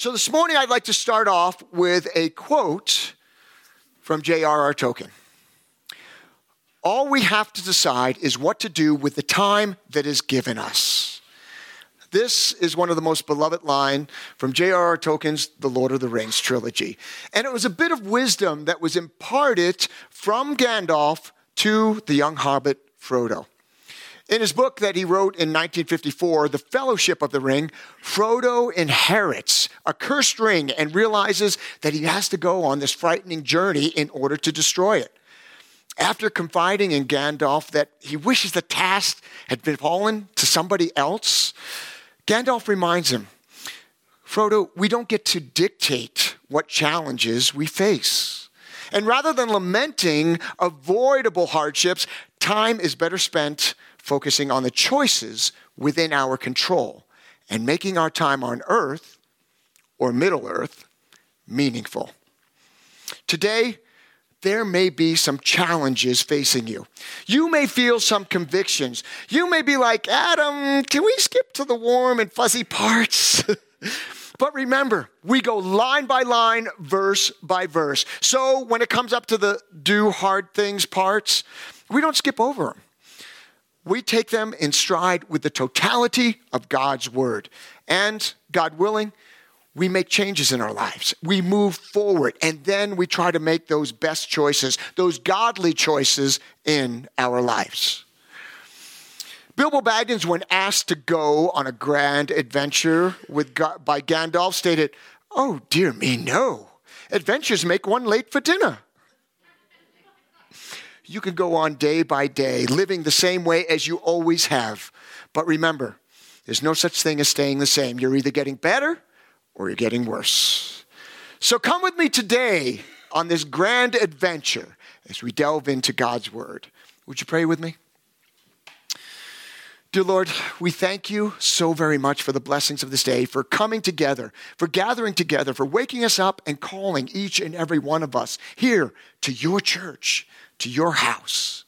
So this morning, I'd like to start off with a quote from J.R.R. Tolkien. All we have to decide is what to do with the time that is given us. This is one of the most beloved lines from J.R.R. Tolkien's The Lord of the Rings trilogy. And it was a bit of wisdom that was imparted from Gandalf to the young hobbit Frodo. In his book that he wrote in 1954, The Fellowship of the Ring, Frodo inherits a cursed ring and realizes that he has to go on this frightening journey in order to destroy it. After confiding in Gandalf that he wishes the task had been fallen to somebody else, Gandalf reminds him Frodo, we don't get to dictate what challenges we face. And rather than lamenting avoidable hardships, time is better spent focusing on the choices within our control and making our time on earth or Middle Earth meaningful. Today, there may be some challenges facing you. You may feel some convictions. You may be like, Adam, can we skip to the warm and fuzzy parts? but remember, we go line by line, verse by verse. So when it comes up to the do hard things parts, we don't skip over them we take them in stride with the totality of God's word. And God willing, we make changes in our lives. We move forward, and then we try to make those best choices, those godly choices in our lives. Bilbo Baggins, when asked to go on a grand adventure with, by Gandalf, stated, Oh, dear me, no. Adventures make one late for dinner you can go on day by day, living the same way as you always have. But remember, there's no such thing as staying the same. You're either getting better or you're getting worse. So come with me today on this grand adventure as we delve into God's Word. Would you pray with me? Dear Lord, we thank you so very much for the blessings of this day, for coming together, for gathering together, for waking us up and calling each and every one of us here to your church to your house.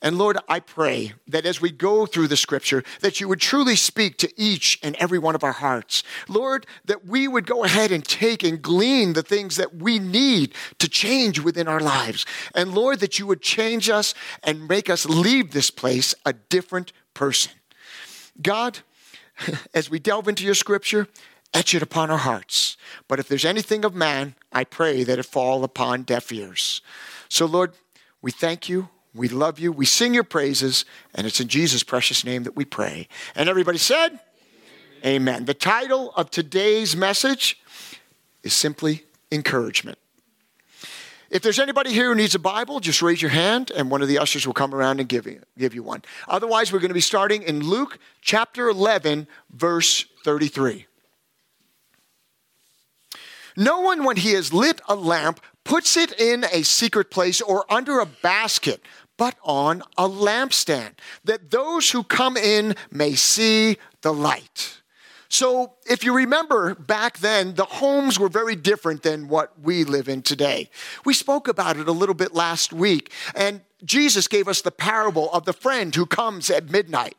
And Lord, I pray that as we go through the scripture, that you would truly speak to each and every one of our hearts. Lord, that we would go ahead and take and glean the things that we need to change within our lives. And Lord, that you would change us and make us leave this place a different person. God, as we delve into your scripture, etch it upon our hearts. But if there's anything of man, I pray that it fall upon deaf ears. So, Lord, we thank you. We love you. We sing your praises. And it's in Jesus' precious name that we pray. And everybody said, Amen. Amen. The title of today's message is simply encouragement. If there's anybody here who needs a Bible, just raise your hand and one of the ushers will come around and give you, give you one. Otherwise, we're going to be starting in Luke chapter 11, verse 33. No one, when he has lit a lamp, puts it in a secret place or under a basket, but on a lampstand, that those who come in may see the light. So, if you remember back then, the homes were very different than what we live in today. We spoke about it a little bit last week, and Jesus gave us the parable of the friend who comes at midnight.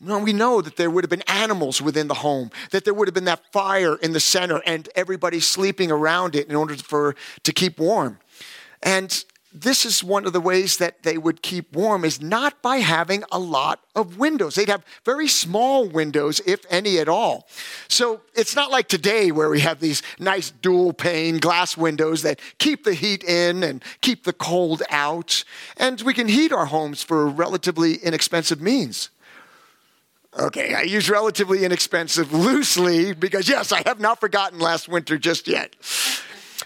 Well, we know that there would have been animals within the home, that there would have been that fire in the center, and everybody sleeping around it in order for to keep warm. And this is one of the ways that they would keep warm is not by having a lot of windows. They'd have very small windows, if any at all. So it's not like today where we have these nice dual pane glass windows that keep the heat in and keep the cold out. And we can heat our homes for relatively inexpensive means. Okay, I use relatively inexpensive loosely because, yes, I have not forgotten last winter just yet.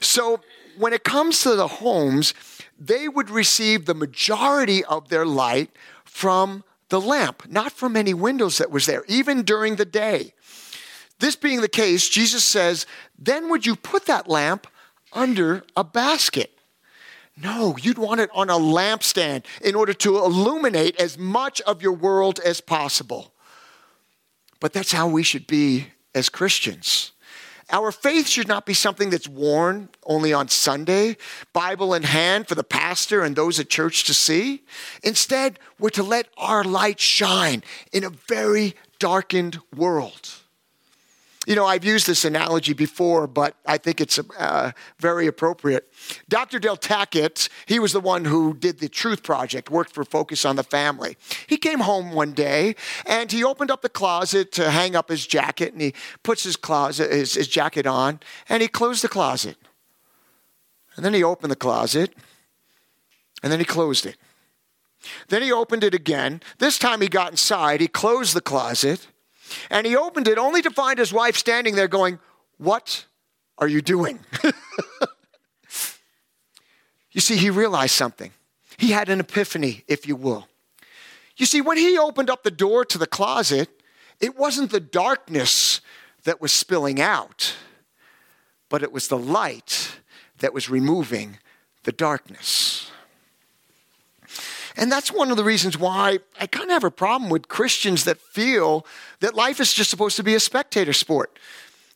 So, when it comes to the homes, they would receive the majority of their light from the lamp, not from any windows that was there, even during the day. This being the case, Jesus says, then would you put that lamp under a basket? No, you'd want it on a lampstand in order to illuminate as much of your world as possible. But that's how we should be as Christians. Our faith should not be something that's worn only on Sunday, Bible in hand for the pastor and those at church to see. Instead, we're to let our light shine in a very darkened world. You know, I've used this analogy before, but I think it's uh, very appropriate. Dr. Del Tackett, he was the one who did the Truth Project, worked for Focus on the Family. He came home one day and he opened up the closet to hang up his jacket and he puts his closet, his, his jacket on, and he closed the closet. And then he opened the closet and then he closed it. Then he opened it again. This time he got inside, he closed the closet, and he opened it only to find his wife standing there going, What are you doing? you see, he realized something. He had an epiphany, if you will. You see, when he opened up the door to the closet, it wasn't the darkness that was spilling out, but it was the light that was removing the darkness. And that's one of the reasons why I kind of have a problem with Christians that feel that life is just supposed to be a spectator sport.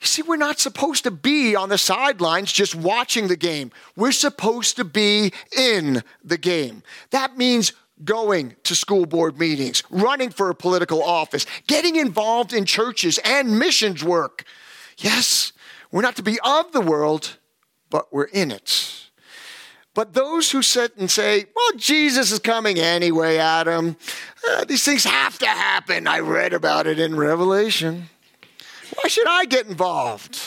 You see, we're not supposed to be on the sidelines just watching the game. We're supposed to be in the game. That means going to school board meetings, running for a political office, getting involved in churches and missions work. Yes, we're not to be of the world, but we're in it. But those who sit and say, well, Jesus is coming anyway, Adam, uh, these things have to happen. I read about it in Revelation. Why should I get involved?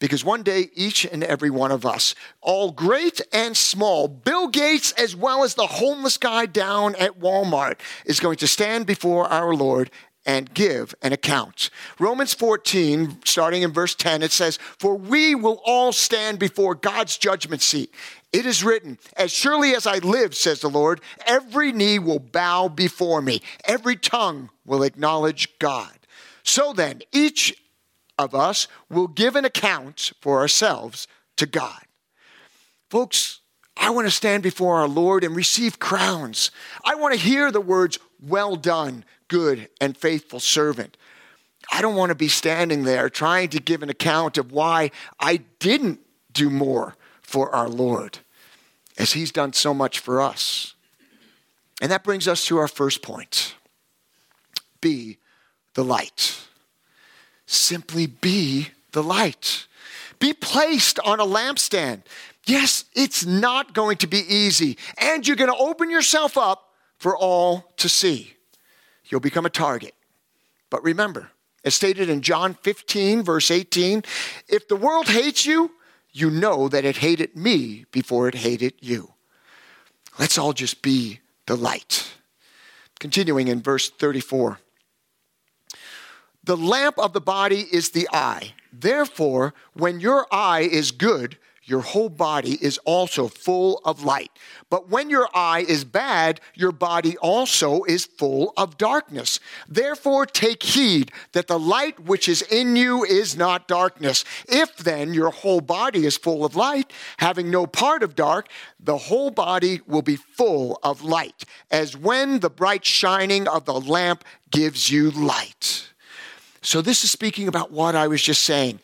Because one day, each and every one of us, all great and small, Bill Gates as well as the homeless guy down at Walmart, is going to stand before our Lord and give an account. Romans 14, starting in verse 10, it says, For we will all stand before God's judgment seat. It is written, As surely as I live, says the Lord, every knee will bow before me, every tongue will acknowledge God. So then, each of us will give an account for ourselves to God. Folks, I want to stand before our Lord and receive crowns. I want to hear the words, Well done, good and faithful servant. I don't want to be standing there trying to give an account of why I didn't do more for our Lord, as He's done so much for us. And that brings us to our first point be the light. Simply be the light. Be placed on a lampstand. Yes, it's not going to be easy, and you're going to open yourself up for all to see you'll become a target. But remember, as stated in John 15, verse 18, if the world hates you, you know that it hated me before it hated you. Let's all just be the light. Continuing in verse 34. The lamp of the body is the eye. Therefore, when your eye is good, your whole body is also full of light. But when your eye is bad, your body also is full of darkness. Therefore, take heed that the light which is in you is not darkness. If then your whole body is full of light, having no part of dark, the whole body will be full of light, as when the bright shining of the lamp gives you light. So, this is speaking about what I was just saying.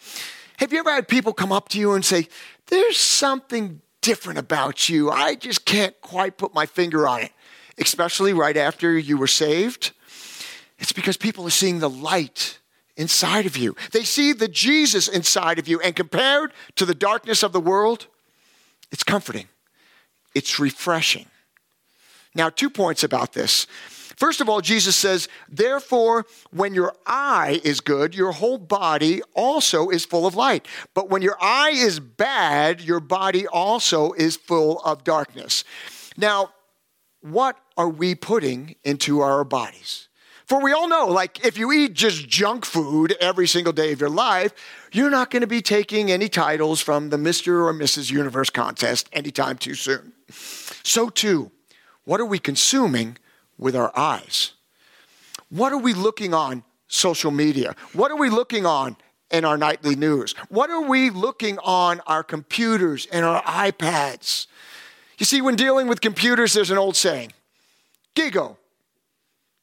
Have you ever had people come up to you and say, there's something different about you. I just can't quite put my finger on it, especially right after you were saved. It's because people are seeing the light inside of you. They see the Jesus inside of you, and compared to the darkness of the world, it's comforting, it's refreshing. Now, two points about this. First of all, Jesus says, Therefore, when your eye is good, your whole body also is full of light. But when your eye is bad, your body also is full of darkness. Now, what are we putting into our bodies? For we all know, like, if you eat just junk food every single day of your life, you're not going to be taking any titles from the Mr. or Mrs. Universe contest anytime too soon. So, too, what are we consuming with our eyes. What are we looking on social media? What are we looking on in our nightly news? What are we looking on our computers and our iPads? You see, when dealing with computers, there's an old saying GIGO,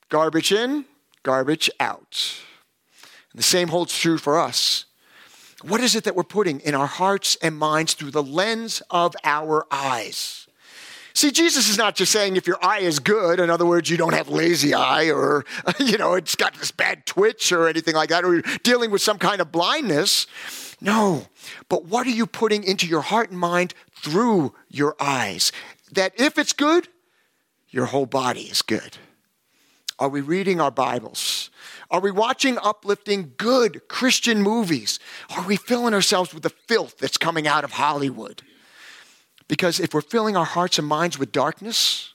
garbage in, garbage out. And the same holds true for us. What is it that we're putting in our hearts and minds through the lens of our eyes? See, Jesus is not just saying if your eye is good, in other words, you don't have lazy eye or, you know, it's got this bad twitch or anything like that, or you're dealing with some kind of blindness. No, but what are you putting into your heart and mind through your eyes? That if it's good, your whole body is good. Are we reading our Bibles? Are we watching uplifting, good Christian movies? Are we filling ourselves with the filth that's coming out of Hollywood? Because if we're filling our hearts and minds with darkness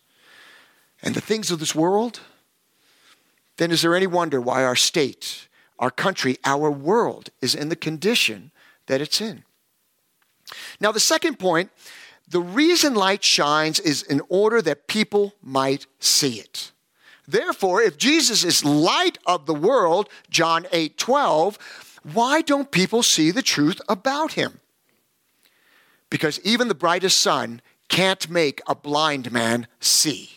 and the things of this world, then is there any wonder why our state, our country, our world is in the condition that it's in? Now, the second point the reason light shines is in order that people might see it. Therefore, if Jesus is light of the world, John 8 12, why don't people see the truth about him? Because even the brightest sun can't make a blind man see.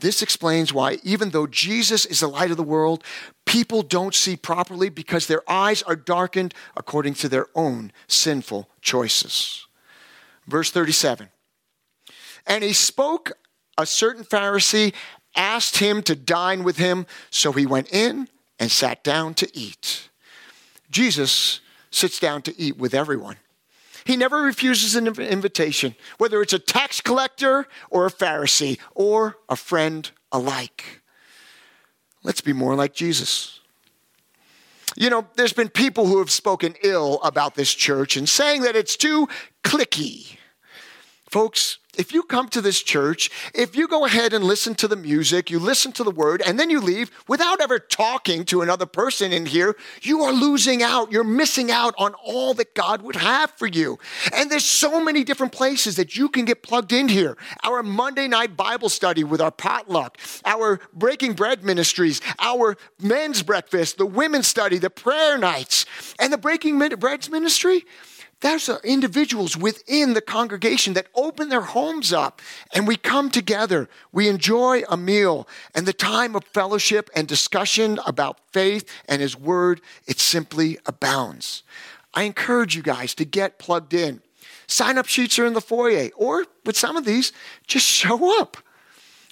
This explains why, even though Jesus is the light of the world, people don't see properly because their eyes are darkened according to their own sinful choices. Verse 37 And he spoke, a certain Pharisee asked him to dine with him, so he went in and sat down to eat. Jesus sits down to eat with everyone. He never refuses an invitation, whether it's a tax collector or a Pharisee or a friend alike. Let's be more like Jesus. You know, there's been people who have spoken ill about this church and saying that it's too cliquey. Folks, if you come to this church, if you go ahead and listen to the music, you listen to the word, and then you leave without ever talking to another person in here, you are losing out. You're missing out on all that God would have for you. And there's so many different places that you can get plugged in here. Our Monday night Bible study with our potluck, our breaking bread ministries, our men's breakfast, the women's study, the prayer nights, and the breaking bread ministry there's individuals within the congregation that open their homes up and we come together. We enjoy a meal and the time of fellowship and discussion about faith and His Word. It simply abounds. I encourage you guys to get plugged in. Sign up sheets are in the foyer, or with some of these, just show up.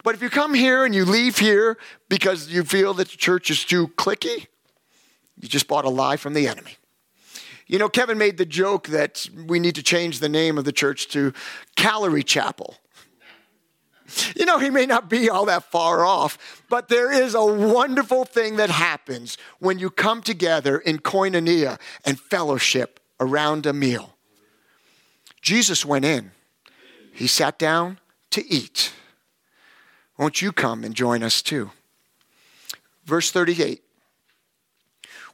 But if you come here and you leave here because you feel that the church is too cliquey, you just bought a lie from the enemy. You know, Kevin made the joke that we need to change the name of the church to Calorie Chapel. You know, he may not be all that far off, but there is a wonderful thing that happens when you come together in koinonia and fellowship around a meal. Jesus went in, he sat down to eat. Won't you come and join us too? Verse 38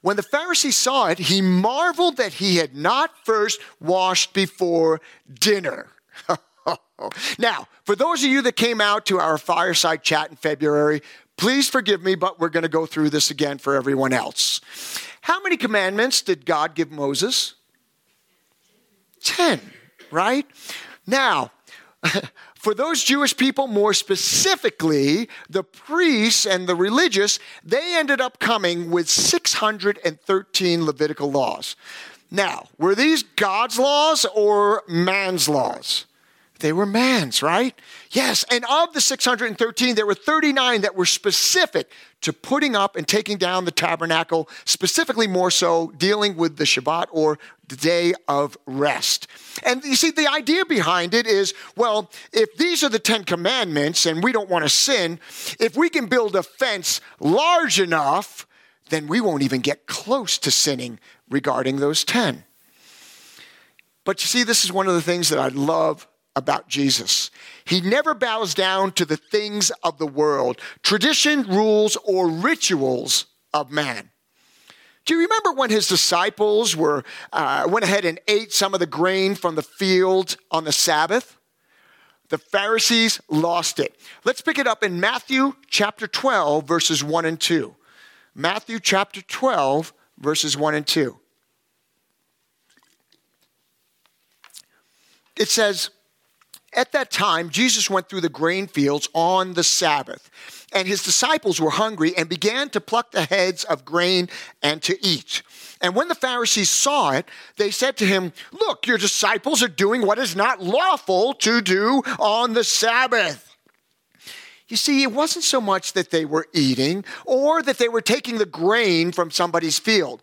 when the Pharisee saw it, he marveled that he had not first washed before dinner. now, for those of you that came out to our fireside chat in February, please forgive me, but we're going to go through this again for everyone else. How many commandments did God give Moses? Ten, right? Now, For those Jewish people, more specifically, the priests and the religious, they ended up coming with 613 Levitical laws. Now, were these God's laws or man's laws? They were man's, right? Yes, and of the 613, there were 39 that were specific to putting up and taking down the tabernacle, specifically more so dealing with the Shabbat or the day of rest. And you see, the idea behind it is well, if these are the Ten Commandments and we don't want to sin, if we can build a fence large enough, then we won't even get close to sinning regarding those 10. But you see, this is one of the things that I love about Jesus. He never bows down to the things of the world, tradition, rules, or rituals of man. Do you remember when his disciples were, uh, went ahead and ate some of the grain from the field on the Sabbath? The Pharisees lost it. Let's pick it up in Matthew chapter 12, verses 1 and 2. Matthew chapter 12, verses 1 and 2. It says, At that time, Jesus went through the grain fields on the Sabbath, and his disciples were hungry and began to pluck the heads of grain and to eat. And when the Pharisees saw it, they said to him, Look, your disciples are doing what is not lawful to do on the Sabbath. You see, it wasn't so much that they were eating or that they were taking the grain from somebody's field.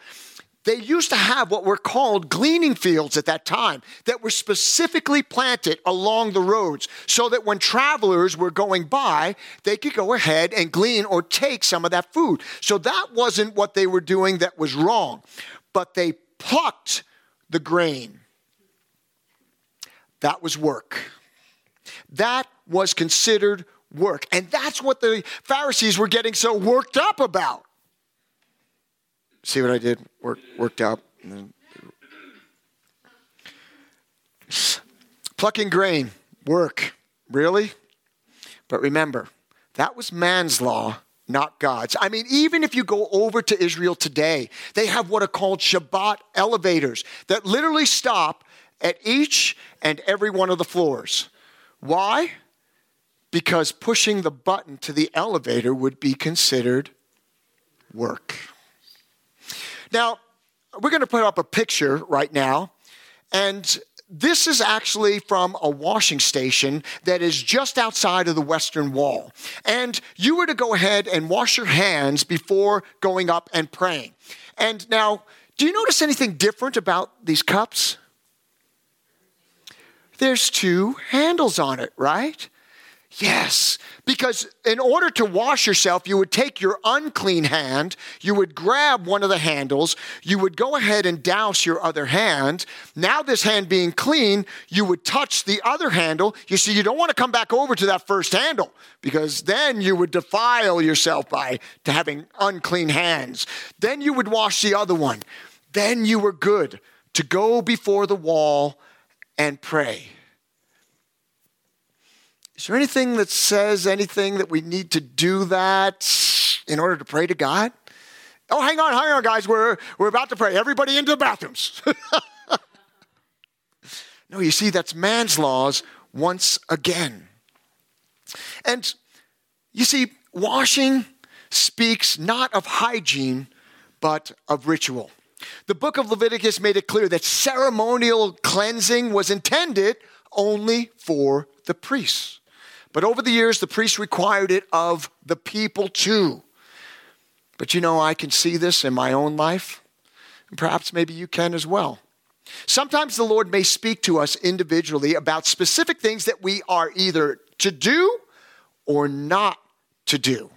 They used to have what were called gleaning fields at that time that were specifically planted along the roads so that when travelers were going by, they could go ahead and glean or take some of that food. So that wasn't what they were doing that was wrong, but they plucked the grain. That was work. That was considered work. And that's what the Pharisees were getting so worked up about. See what I did? Work, worked out. Plucking grain, work. Really? But remember, that was man's law, not God's. I mean, even if you go over to Israel today, they have what are called Shabbat elevators that literally stop at each and every one of the floors. Why? Because pushing the button to the elevator would be considered work. Now, we're going to put up a picture right now, and this is actually from a washing station that is just outside of the Western Wall. And you were to go ahead and wash your hands before going up and praying. And now, do you notice anything different about these cups? There's two handles on it, right? Yes, because in order to wash yourself, you would take your unclean hand, you would grab one of the handles, you would go ahead and douse your other hand. Now, this hand being clean, you would touch the other handle. You see, you don't want to come back over to that first handle because then you would defile yourself by having unclean hands. Then you would wash the other one. Then you were good to go before the wall and pray. Is there anything that says anything that we need to do that in order to pray to God? Oh, hang on, hang on, guys. We're, we're about to pray. Everybody into the bathrooms. no, you see, that's man's laws once again. And you see, washing speaks not of hygiene, but of ritual. The book of Leviticus made it clear that ceremonial cleansing was intended only for the priests. But over the years, the priests required it of the people too. But you know, I can see this in my own life, and perhaps maybe you can as well. Sometimes the Lord may speak to us individually about specific things that we are either to do or not to do.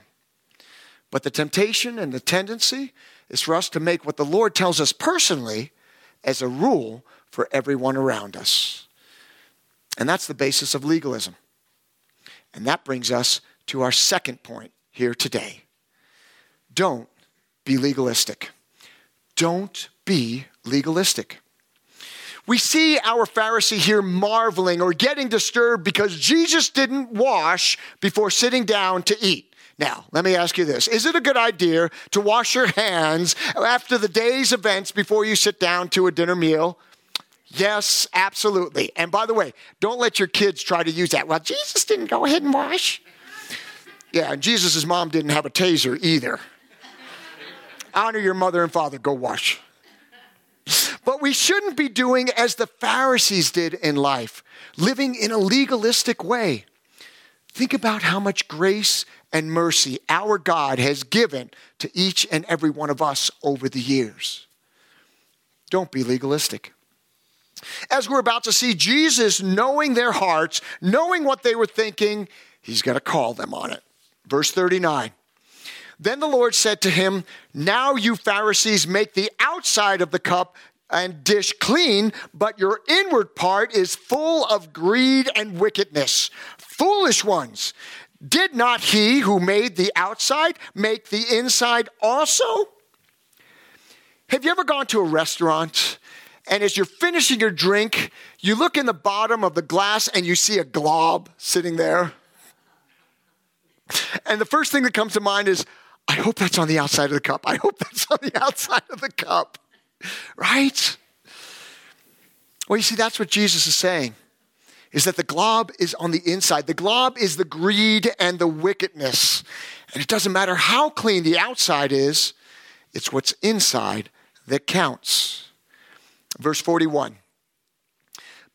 But the temptation and the tendency is for us to make what the Lord tells us personally as a rule for everyone around us. And that's the basis of legalism. And that brings us to our second point here today. Don't be legalistic. Don't be legalistic. We see our Pharisee here marveling or getting disturbed because Jesus didn't wash before sitting down to eat. Now, let me ask you this Is it a good idea to wash your hands after the day's events before you sit down to a dinner meal? Yes, absolutely. And by the way, don't let your kids try to use that. Well, Jesus didn't go ahead and wash. Yeah, and Jesus' mom didn't have a taser either. Honor your mother and father, go wash. But we shouldn't be doing as the Pharisees did in life, living in a legalistic way. Think about how much grace and mercy our God has given to each and every one of us over the years. Don't be legalistic. As we're about to see, Jesus, knowing their hearts, knowing what they were thinking, he's going to call them on it. Verse 39. Then the Lord said to him, Now you Pharisees make the outside of the cup and dish clean, but your inward part is full of greed and wickedness. Foolish ones, did not he who made the outside make the inside also? Have you ever gone to a restaurant and as you're finishing your drink, you look in the bottom of the glass and you see a glob sitting there. And the first thing that comes to mind is, I hope that's on the outside of the cup. I hope that's on the outside of the cup. Right? Well, you see, that's what Jesus is saying. is that the glob is on the inside. The glob is the greed and the wickedness. And it doesn't matter how clean the outside is, it's what's inside that counts. Verse 41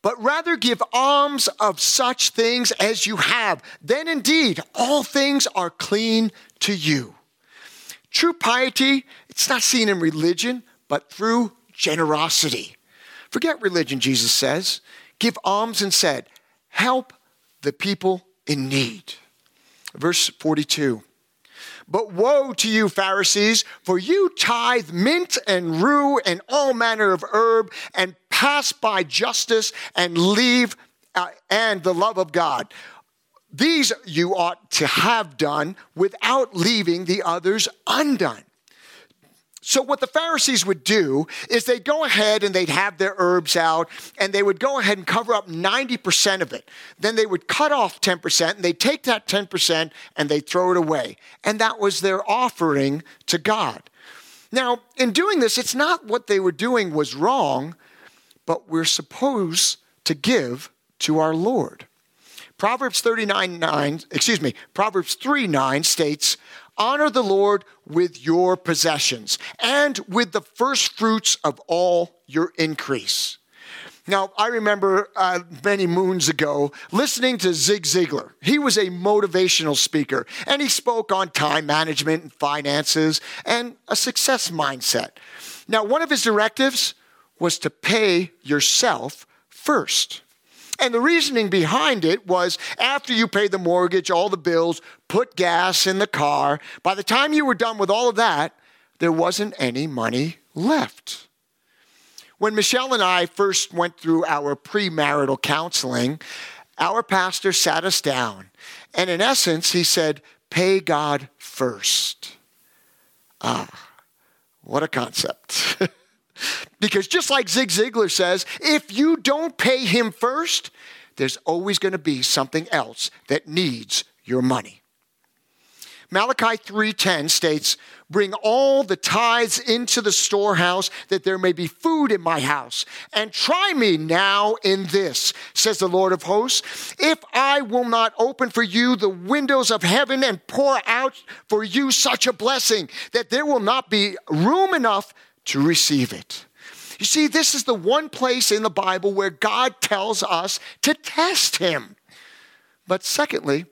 but rather give alms of such things as you have. Then indeed, all things are clean to you. True piety, it's not seen in religion, but through generosity. Forget religion, Jesus says. Give alms and said, help the people in need. Verse 42. But woe to you, Pharisees, for you tithe mint and rue and all manner of herb and pass by justice and leave uh, and the love of God. These you ought to have done without leaving the others undone. So, what the Pharisees would do is they'd go ahead and they'd have their herbs out and they would go ahead and cover up 90% of it. Then they would cut off 10% and they'd take that 10% and they'd throw it away. And that was their offering to God. Now, in doing this, it's not what they were doing was wrong, but we're supposed to give to our Lord. Proverbs 39 9, excuse me, Proverbs 3 9 states, Honor the Lord with your possessions and with the first fruits of all your increase. Now, I remember uh, many moons ago listening to Zig Ziglar. He was a motivational speaker, and he spoke on time management and finances and a success mindset. Now, one of his directives was to pay yourself first. And the reasoning behind it was after you paid the mortgage, all the bills, put gas in the car, by the time you were done with all of that, there wasn't any money left. When Michelle and I first went through our premarital counseling, our pastor sat us down. And in essence, he said, Pay God first. Ah, what a concept. Because just like Zig Ziglar says, if you don't pay him first, there's always going to be something else that needs your money. Malachi 3:10 states, "Bring all the tithes into the storehouse that there may be food in my house, and try me now in this," says the Lord of hosts, "if I will not open for you the windows of heaven and pour out for you such a blessing that there will not be room enough to receive it." You see, this is the one place in the Bible where God tells us to test Him. But secondly,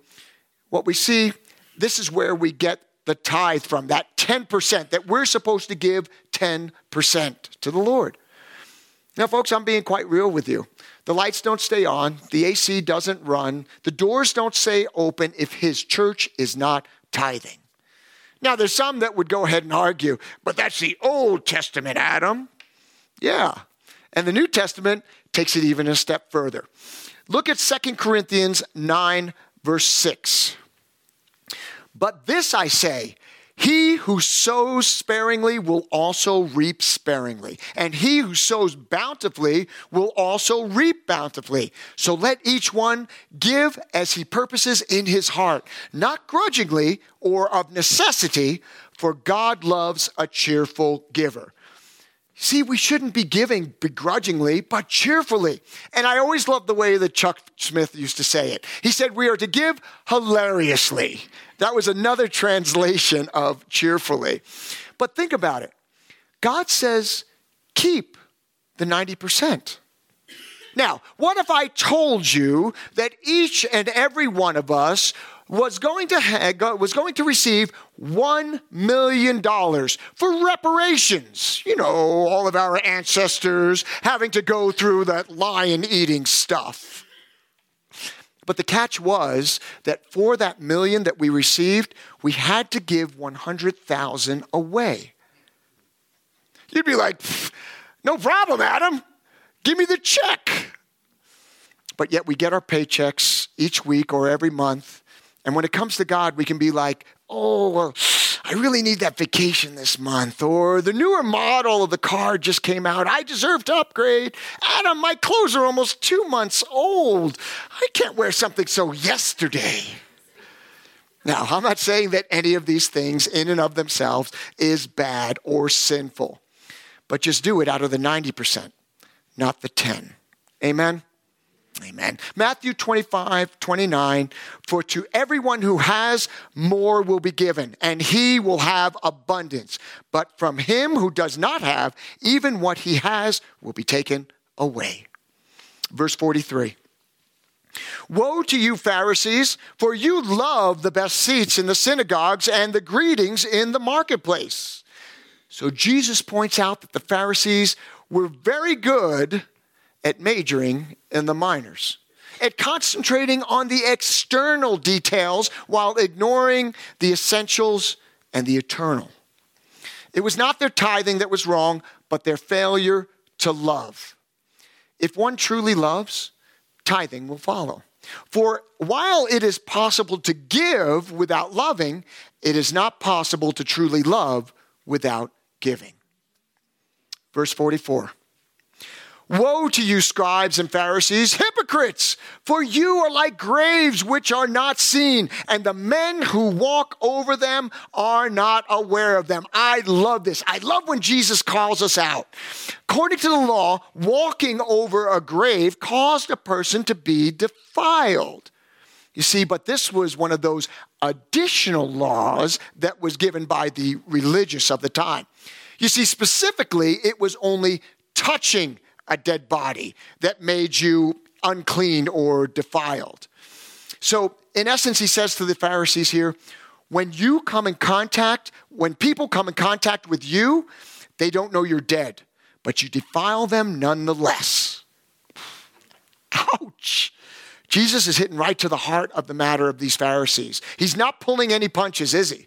what we see, this is where we get the tithe from, that 10% that we're supposed to give 10% to the Lord. Now, folks, I'm being quite real with you. The lights don't stay on, the AC doesn't run, the doors don't stay open if His church is not tithing. Now, there's some that would go ahead and argue, but that's the Old Testament, Adam. Yeah. And the New Testament takes it even a step further. Look at 2 Corinthians 9, verse 6. But this I say, he who sows sparingly will also reap sparingly, and he who sows bountifully will also reap bountifully. So let each one give as he purposes in his heart, not grudgingly or of necessity, for God loves a cheerful giver. See, we shouldn't be giving begrudgingly, but cheerfully. And I always loved the way that Chuck Smith used to say it. He said, We are to give hilariously. That was another translation of cheerfully. But think about it God says, Keep the 90%. Now, what if I told you that each and every one of us was going to ha- was going to receive one million dollars for reparations. You know, all of our ancestors having to go through that lion eating stuff. But the catch was that for that million that we received, we had to give 100,000 away. You'd be like, no problem, Adam. Give me the check. But yet we get our paychecks each week or every month and when it comes to God, we can be like, oh, well, I really need that vacation this month. Or the newer model of the car just came out. I deserve to upgrade. Adam, my clothes are almost two months old. I can't wear something so yesterday. Now, I'm not saying that any of these things in and of themselves is bad or sinful, but just do it out of the 90%, not the 10. Amen? Amen. Matthew 25, 29. For to everyone who has, more will be given, and he will have abundance. But from him who does not have, even what he has will be taken away. Verse 43. Woe to you, Pharisees, for you love the best seats in the synagogues and the greetings in the marketplace. So Jesus points out that the Pharisees were very good at majoring in the minors, at concentrating on the external details while ignoring the essentials and the eternal. It was not their tithing that was wrong, but their failure to love. If one truly loves, tithing will follow. For while it is possible to give without loving, it is not possible to truly love without giving. Verse 44. Woe to you, scribes and Pharisees, hypocrites! For you are like graves which are not seen, and the men who walk over them are not aware of them. I love this. I love when Jesus calls us out. According to the law, walking over a grave caused a person to be defiled. You see, but this was one of those additional laws that was given by the religious of the time. You see, specifically, it was only touching a dead body that made you unclean or defiled. So, in essence, he says to the Pharisees here when you come in contact, when people come in contact with you, they don't know you're dead, but you defile them nonetheless. Ouch. Jesus is hitting right to the heart of the matter of these Pharisees. He's not pulling any punches, is he?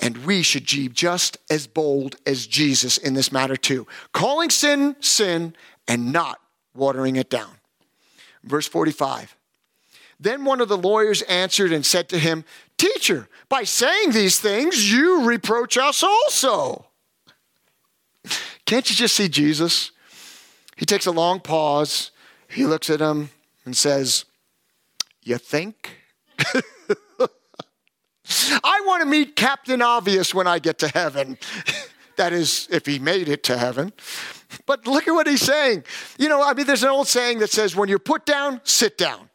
And we should be just as bold as Jesus in this matter, too. Calling sin, sin, and not watering it down. Verse 45. Then one of the lawyers answered and said to him, Teacher, by saying these things, you reproach us also. Can't you just see Jesus? He takes a long pause. He looks at him and says, You think? I want to meet Captain Obvious when I get to heaven. that is, if he made it to heaven. But look at what he's saying. You know, I mean, there's an old saying that says, when you're put down, sit down.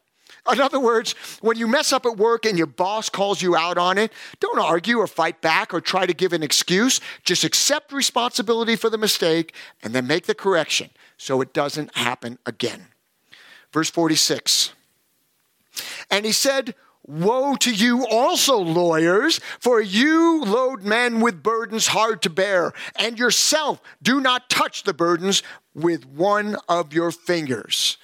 In other words, when you mess up at work and your boss calls you out on it, don't argue or fight back or try to give an excuse. Just accept responsibility for the mistake and then make the correction so it doesn't happen again. Verse 46. And he said, Woe to you also, lawyers, for you load men with burdens hard to bear, and yourself do not touch the burdens with one of your fingers.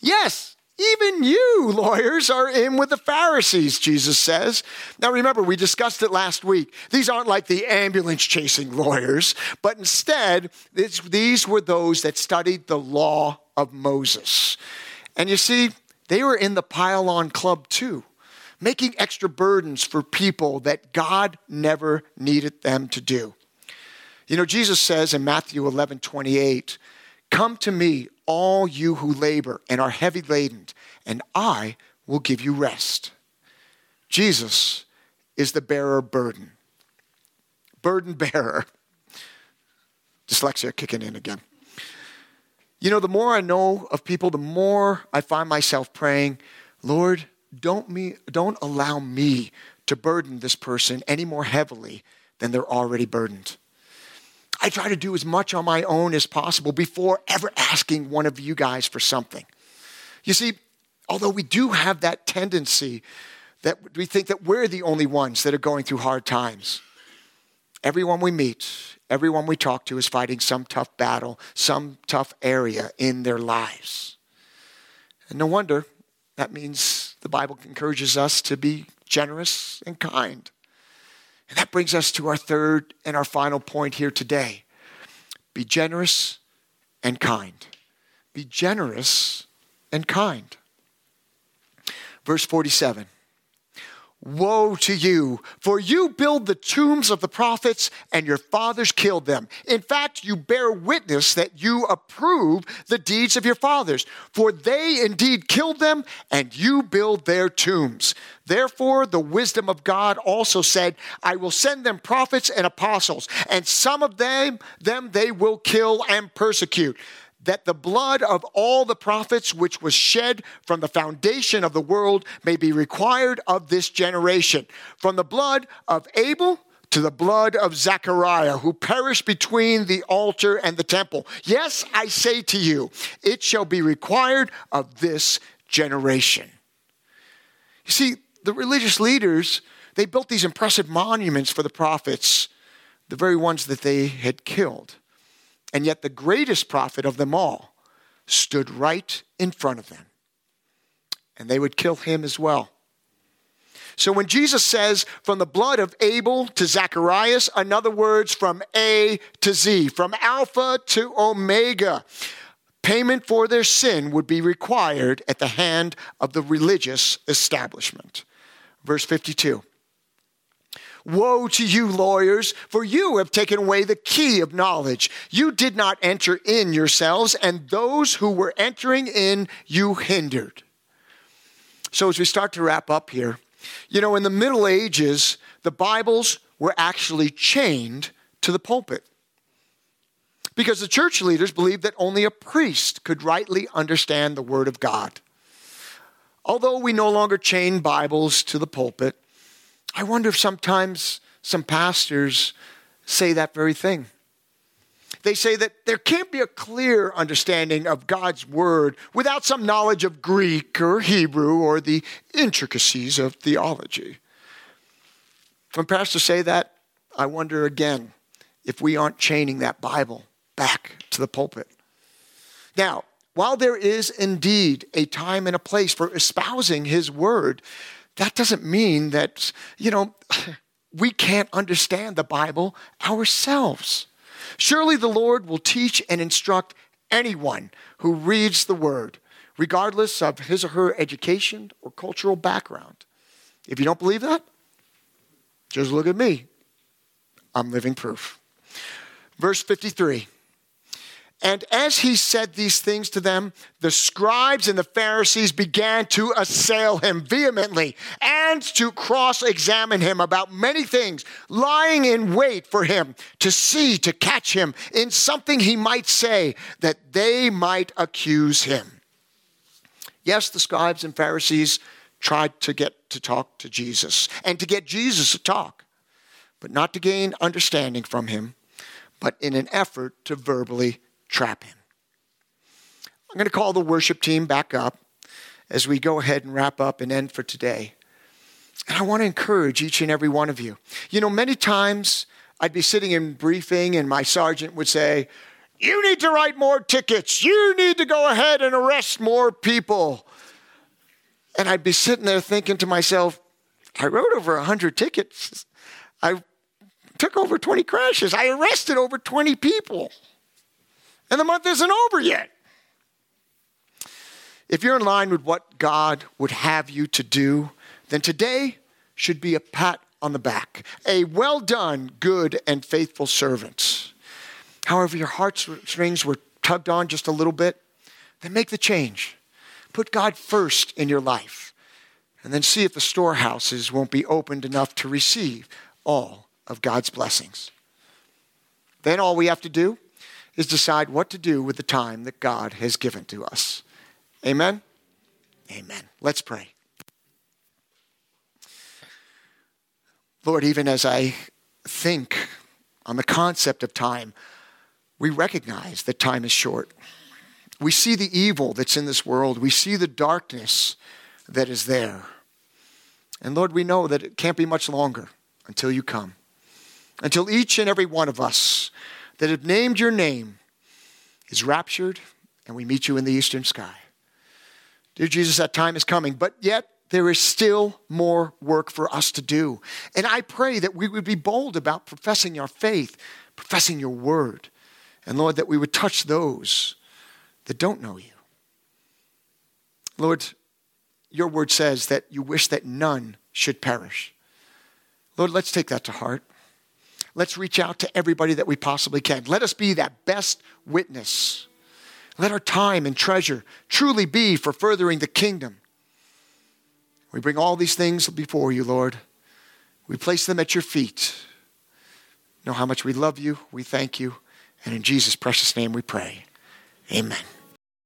Yes, even you, lawyers, are in with the Pharisees, Jesus says. Now remember, we discussed it last week. These aren't like the ambulance chasing lawyers, but instead, these were those that studied the law of Moses. And you see, they were in the pile on club too making extra burdens for people that God never needed them to do. You know, Jesus says in Matthew 11 28, Come to me, all you who labor and are heavy laden, and I will give you rest. Jesus is the bearer burden. Burden bearer. Dyslexia kicking in again. You know, the more I know of people, the more I find myself praying, Lord, don't, me, don't allow me to burden this person any more heavily than they're already burdened. I try to do as much on my own as possible before ever asking one of you guys for something. You see, although we do have that tendency that we think that we're the only ones that are going through hard times, everyone we meet, everyone we talk to is fighting some tough battle, some tough area in their lives. And no wonder that means the Bible encourages us to be generous and kind. And that brings us to our third and our final point here today be generous and kind. Be generous and kind. Verse 47. Woe to you, for you build the tombs of the prophets, and your fathers killed them. In fact, you bear witness that you approve the deeds of your fathers, for they indeed killed them, and you build their tombs. Therefore, the wisdom of God also said, I will send them prophets and apostles, and some of them, them they will kill and persecute. That the blood of all the prophets which was shed from the foundation of the world may be required of this generation. From the blood of Abel to the blood of Zechariah, who perished between the altar and the temple. Yes, I say to you, it shall be required of this generation. You see, the religious leaders, they built these impressive monuments for the prophets, the very ones that they had killed. And yet, the greatest prophet of them all stood right in front of them. And they would kill him as well. So when Jesus says, from the blood of Abel to Zacharias, in other words, from A to Z, from Alpha to Omega, payment for their sin would be required at the hand of the religious establishment. Verse 52. Woe to you, lawyers, for you have taken away the key of knowledge. You did not enter in yourselves, and those who were entering in you hindered. So, as we start to wrap up here, you know, in the Middle Ages, the Bibles were actually chained to the pulpit because the church leaders believed that only a priest could rightly understand the Word of God. Although we no longer chain Bibles to the pulpit, I wonder if sometimes some pastors say that very thing. They say that there can't be a clear understanding of God's word without some knowledge of Greek or Hebrew or the intricacies of theology. When pastors say that, I wonder again if we aren't chaining that Bible back to the pulpit. Now, while there is indeed a time and a place for espousing his word, that doesn't mean that, you know, we can't understand the Bible ourselves. Surely the Lord will teach and instruct anyone who reads the word, regardless of his or her education or cultural background. If you don't believe that, just look at me. I'm living proof. Verse 53 and as he said these things to them, the scribes and the Pharisees began to assail him vehemently and to cross examine him about many things, lying in wait for him to see, to catch him in something he might say that they might accuse him. Yes, the scribes and Pharisees tried to get to talk to Jesus and to get Jesus to talk, but not to gain understanding from him, but in an effort to verbally trap him. I'm going to call the worship team back up as we go ahead and wrap up and end for today. And I want to encourage each and every one of you. You know, many times I'd be sitting in briefing and my sergeant would say, You need to write more tickets. You need to go ahead and arrest more people. And I'd be sitting there thinking to myself, I wrote over 100 tickets. I took over 20 crashes. I arrested over 20 people and the month isn't over yet. If you're in line with what God would have you to do, then today should be a pat on the back, a well done, good, and faithful servant. However, your heartstrings were tugged on just a little bit, then make the change. Put God first in your life, and then see if the storehouses won't be opened enough to receive all of God's blessings. Then all we have to do is decide what to do with the time that God has given to us. Amen? Amen. Let's pray. Lord, even as I think on the concept of time, we recognize that time is short. We see the evil that's in this world, we see the darkness that is there. And Lord, we know that it can't be much longer until you come, until each and every one of us that have named your name is raptured and we meet you in the eastern sky. Dear Jesus, that time is coming, but yet there is still more work for us to do. And I pray that we would be bold about professing our faith, professing your word. And Lord, that we would touch those that don't know you. Lord, your word says that you wish that none should perish. Lord, let's take that to heart. Let's reach out to everybody that we possibly can. Let us be that best witness. Let our time and treasure truly be for furthering the kingdom. We bring all these things before you, Lord. We place them at your feet. Know how much we love you. We thank you. And in Jesus' precious name we pray. Amen.